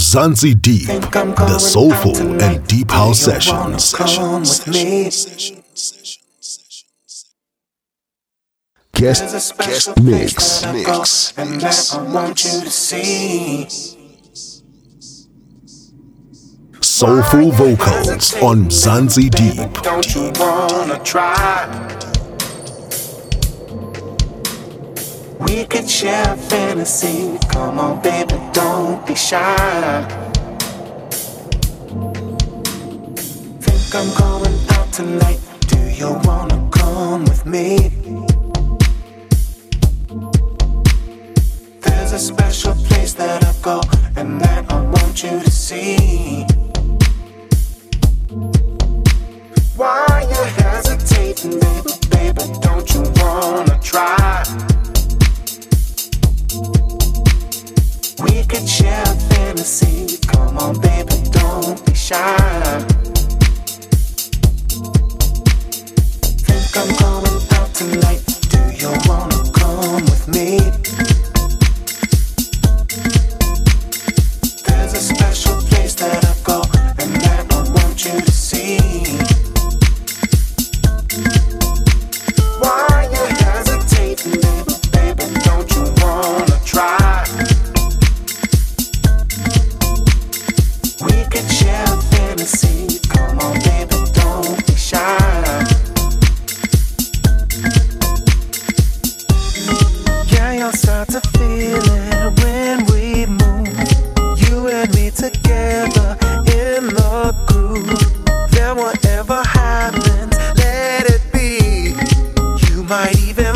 Mzansi Deep, the soulful and deep house sessions. sessions. Guest, guest mix, mix, mix. Soulful vocals on Mzansi Deep. Don't you wanna try? We could share a fantasy. Come on, baby, don't be shy. Think I'm going out tonight. Do you wanna come with me? There's a special place that I go and that I want you to see. Why you hesitating, baby? Baby, don't you wanna try? could share a fantasy. Come on, baby, don't be shy. might even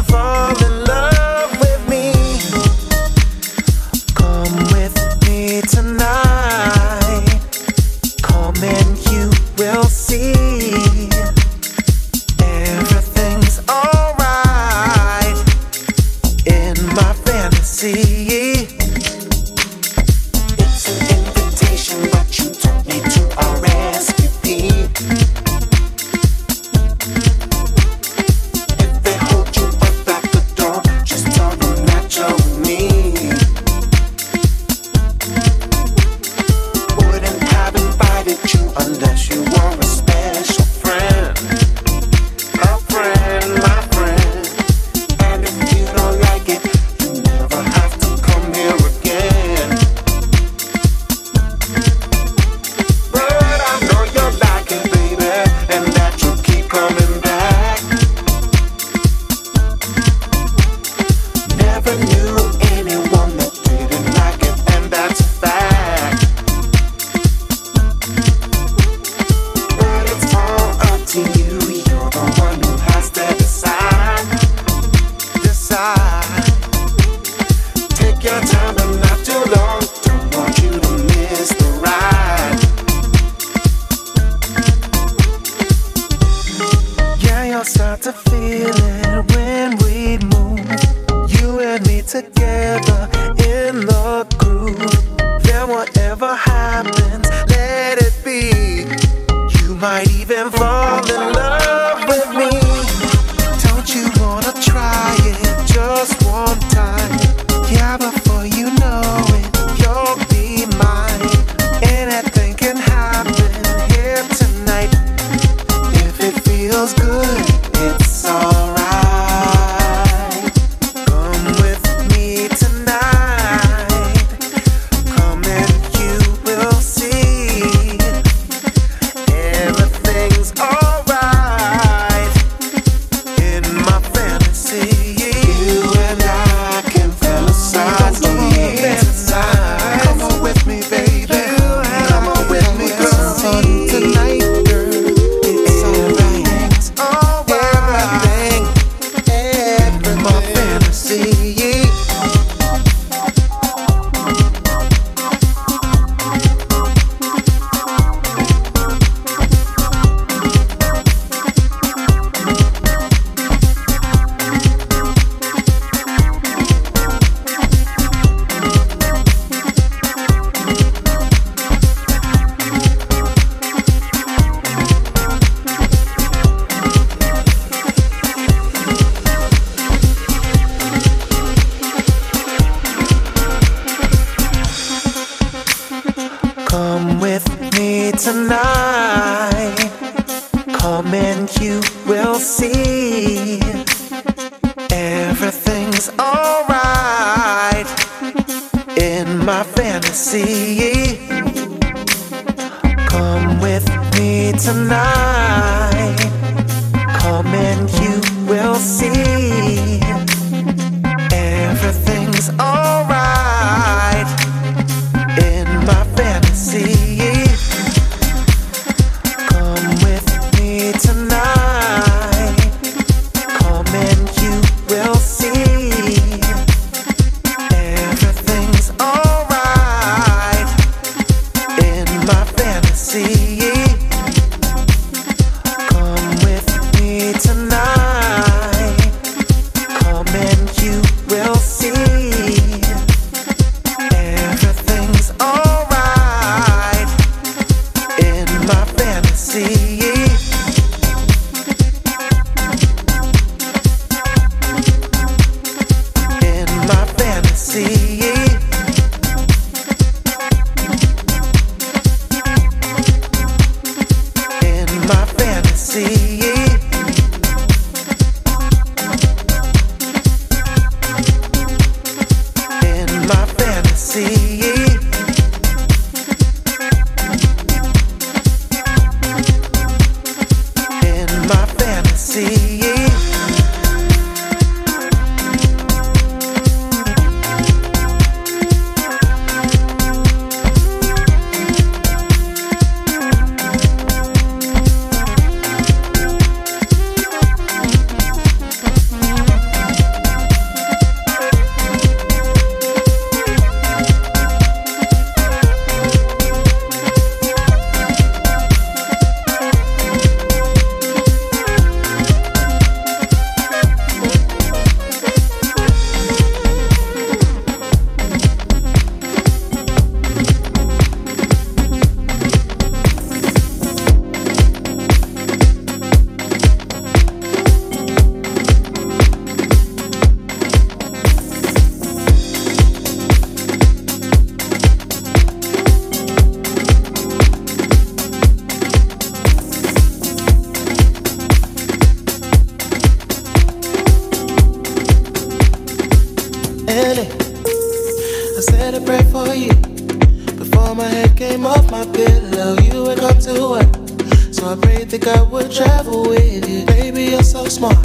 Think I would travel with you. Baby, you're so smart.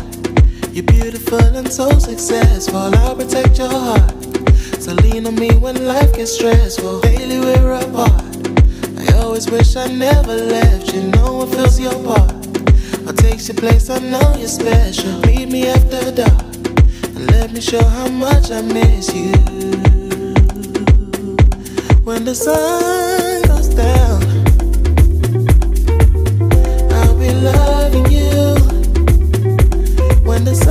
You're beautiful and so successful. I'll protect your heart. So lean on me when life gets stressful. Daily we're apart. I always wish I never left you. No one feels your part or takes your place. I know you're special. Meet me after dark and let me show how much I miss you. When the sun goes down. understand.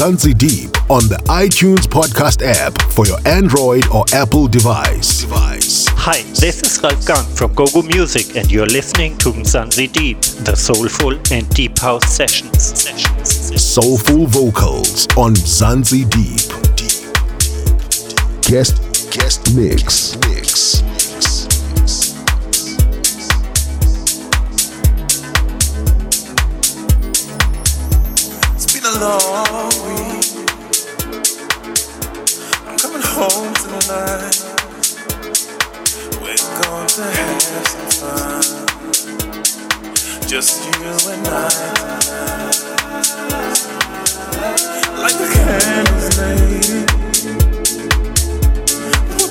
Subscribe to Mzansi Deep on the iTunes podcast app for your Android or Apple device. device. Hi, this is Ralf Gum from GoGo Music, and you're listening to Mzansi Deep, the soulful and deep house sessions. sessions. Soulful vocals on Mzansi Deep. Guest guest mix. Mix. It's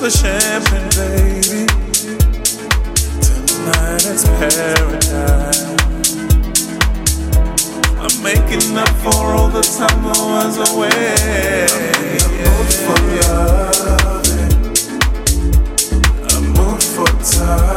the champagne, baby. Tonight it's paradise. I'm making up for all the time I was away. I'm for loving. I'm for touching.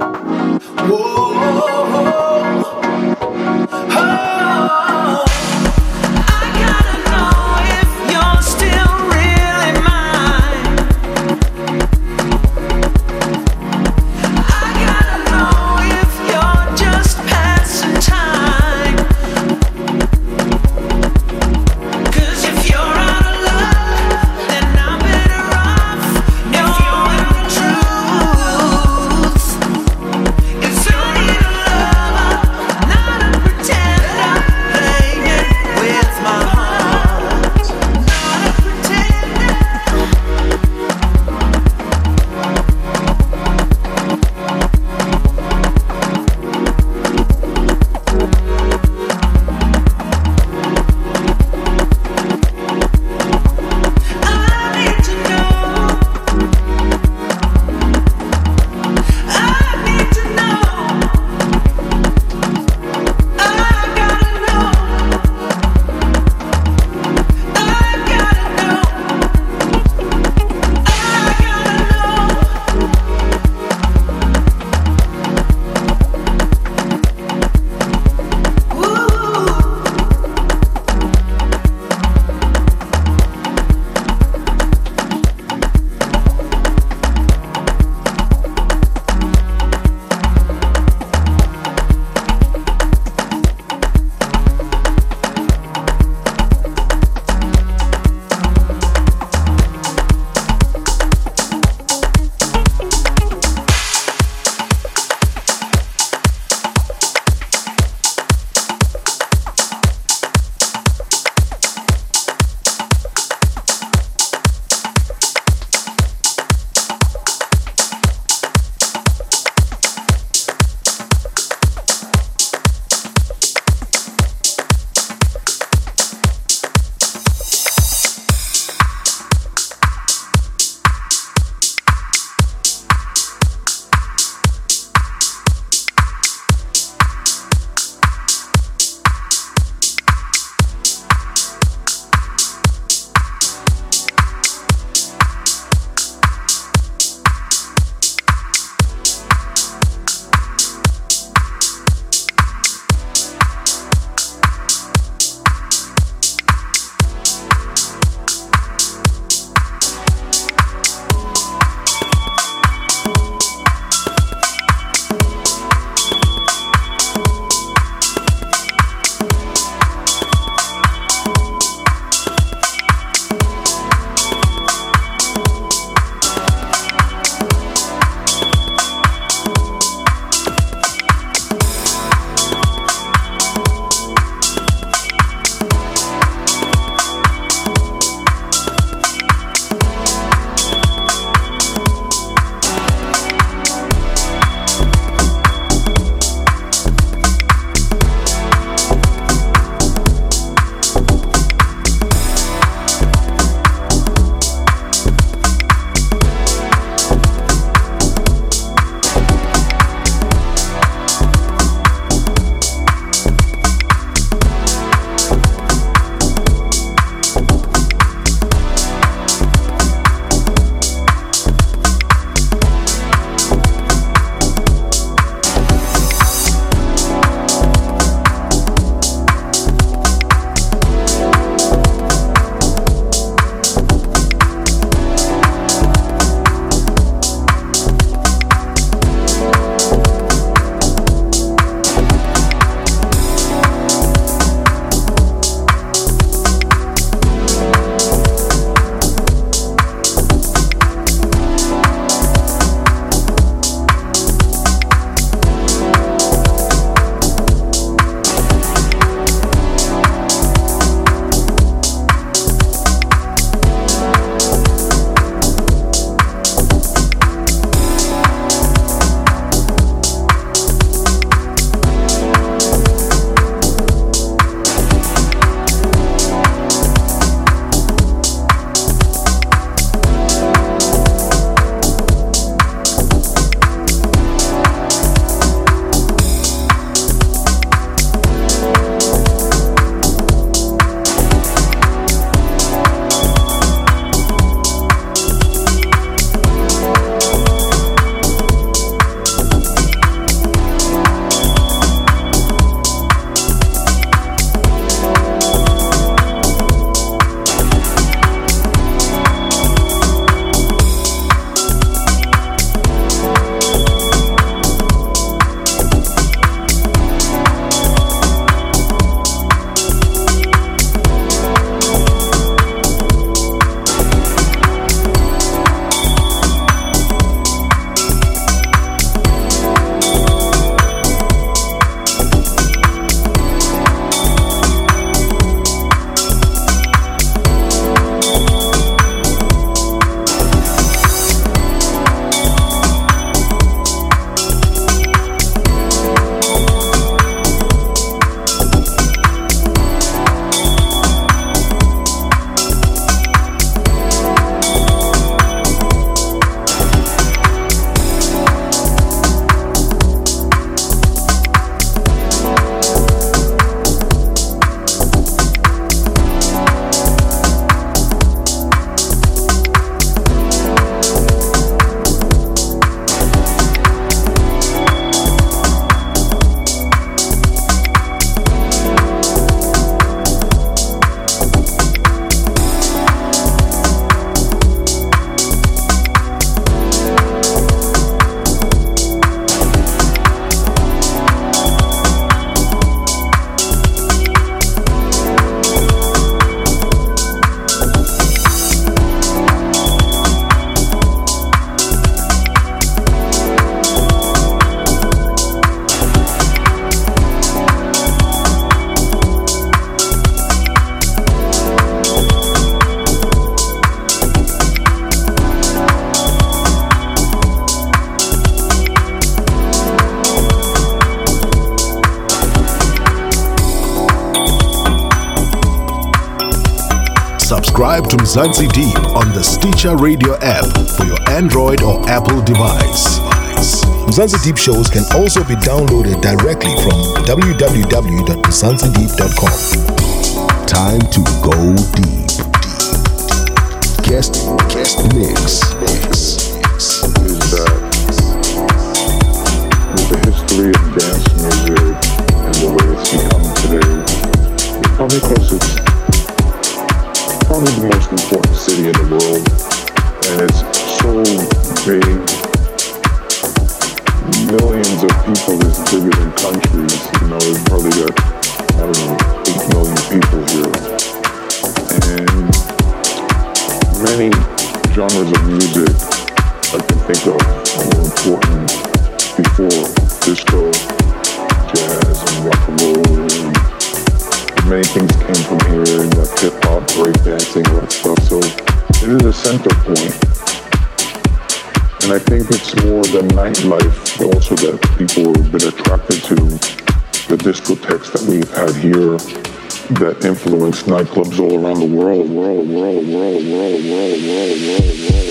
It's Mzansideep shows can also be downloaded directly from www.mzansideep.com. Time to go deep. Guest, guest mix. mix. nightlife also that people have been attracted to the discotheques that we've had here that influence nightclubs all around the world, world, world, world, world, world, world, world, world.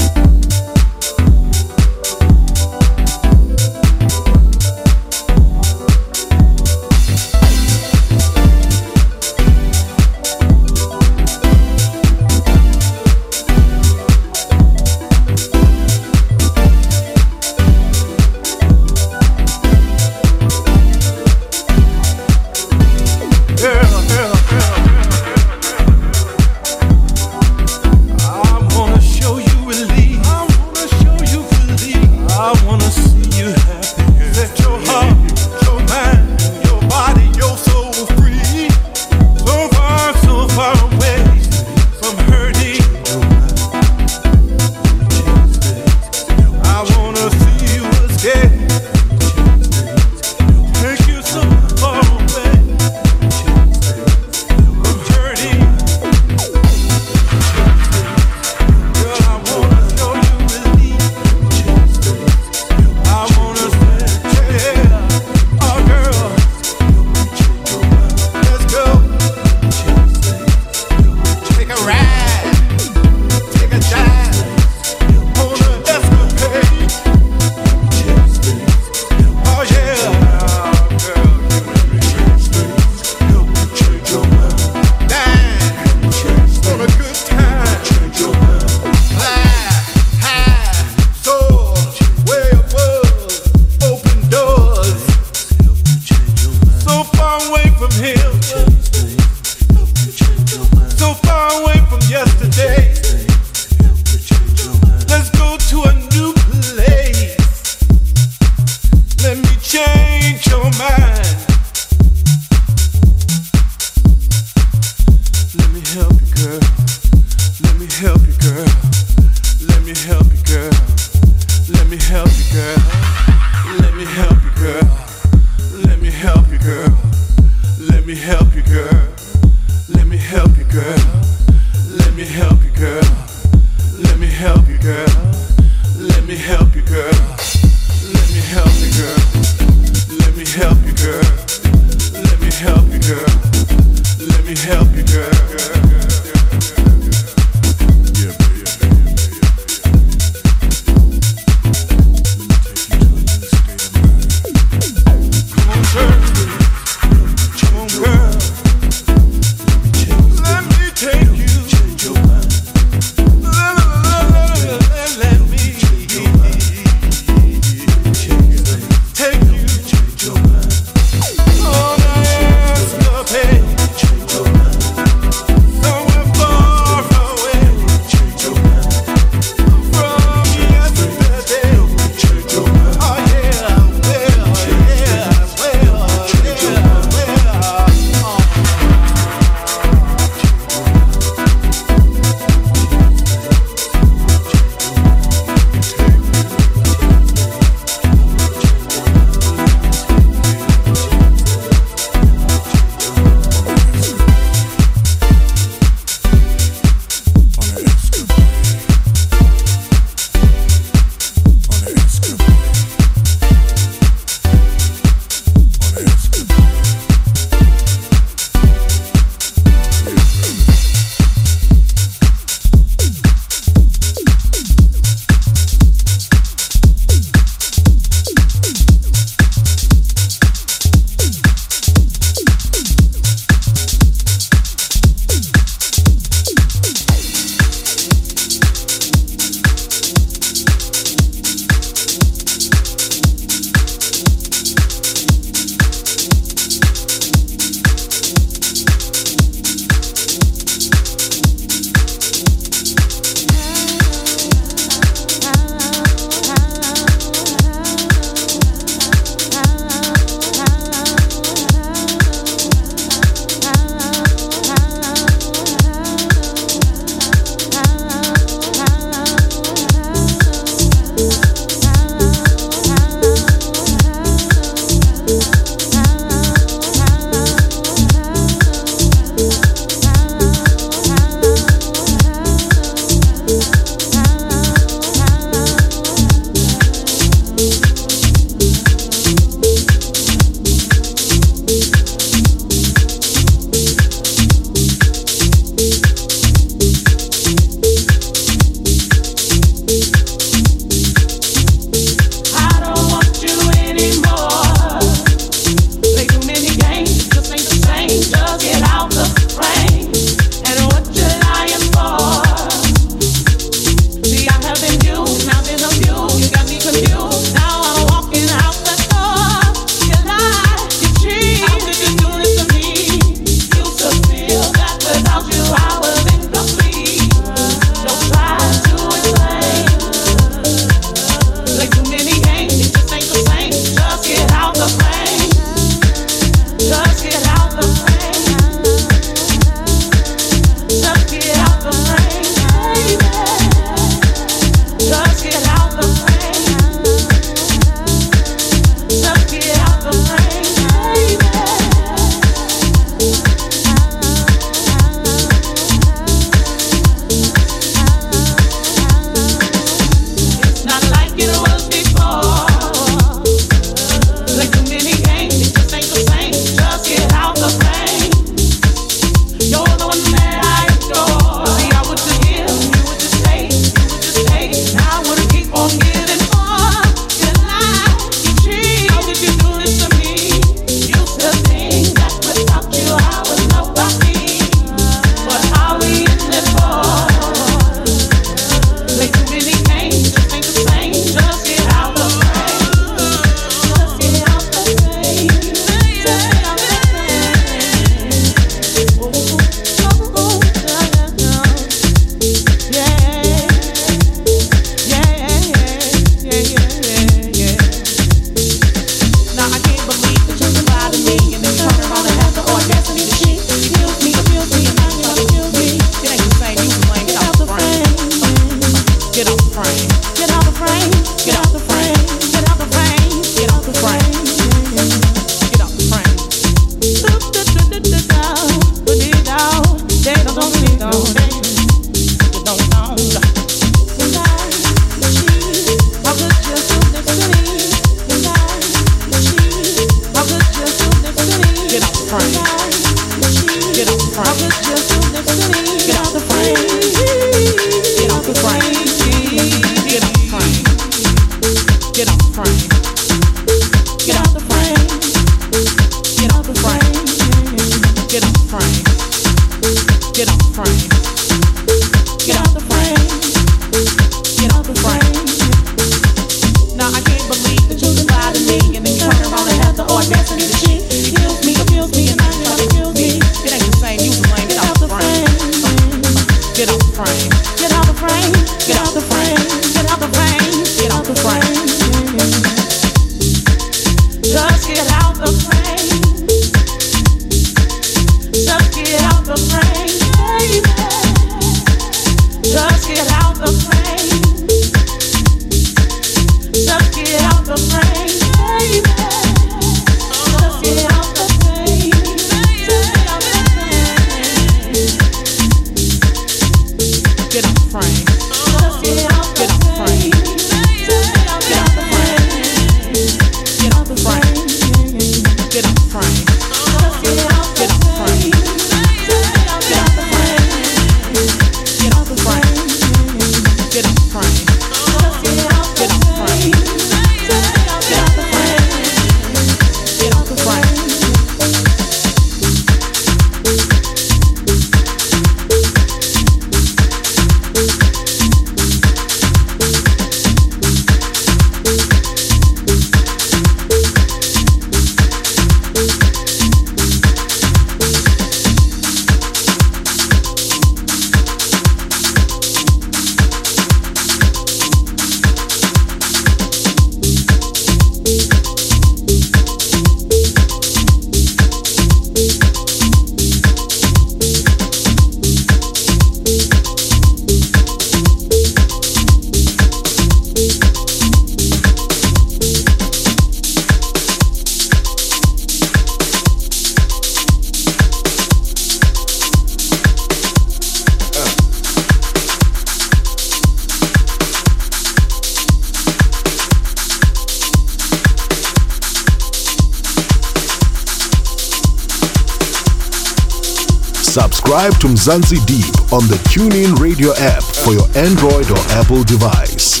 Subscribe to Mzansi Deep on the TuneIn Radio app for your Android or Apple device.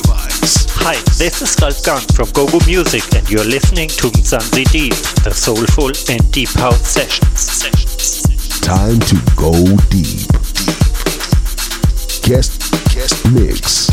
Hi, this is Ralf Gum from Gogo Music, and you're listening to Mzansi Deep, the soulful and deep house sessions. Time to go deep. Guest, guest mix.